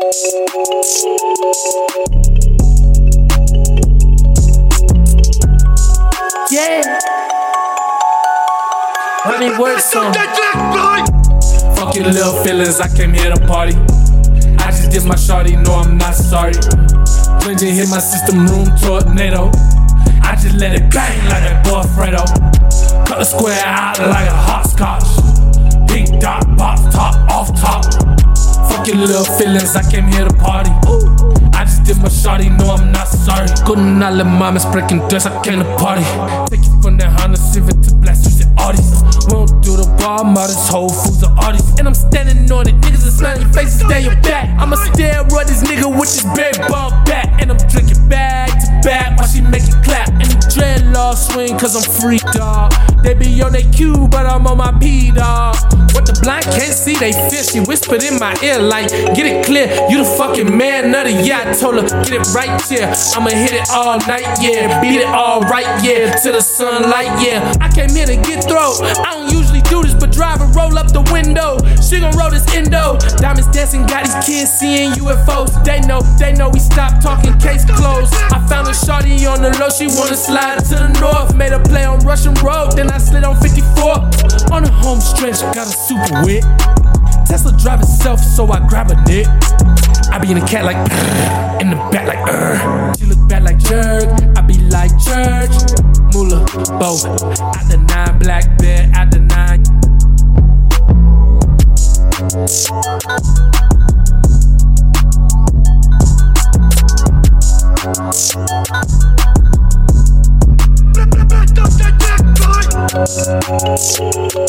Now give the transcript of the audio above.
Yeah. Honey, work song. Fuck your little feelings, I came here to party. I just did my shorty, no, I'm not sorry. Cleansing hit my system, room tornado. I just let it bang like a boy Fredo. Cut a square out like a hopscotch. Little feelings, I came here to party. I just did my shorty, no, I'm not sorry. I let mama's breaking dust, I came to party. Take it from that Honda Civic to blast you and Audis. We don't do the bar, models, Whole Foods, or Audis. And I'm standing on it, niggas are smiling faces, stay your back. I'ma steroid this nigga with this big ball back. And I'm drinking back to back while she make swing, cause I'm free, dog. They be on their cue, but I'm on my P, dog. What the blind can't see, they feel. She whispered in my ear, like, get it clear. You the fucking man, nutty. Yeah, I told her, get it right yeah. I'ma hit it all night, yeah. Beat it all right, yeah. To the sunlight, yeah. I came here to get throw. I don't usually seeing UFOs. They know, they know we stopped talking, case closed. I found a shorty on the low, she wanna slide to the north. Made a play on Russian Road, then I slid on 54. On the home stretch, got a super wit. Tesla drive itself, so I grab a dick. I be in the cat like, in the back like, uh. She look bad like jerk. I be like church. Muula, bo. Out the nine, black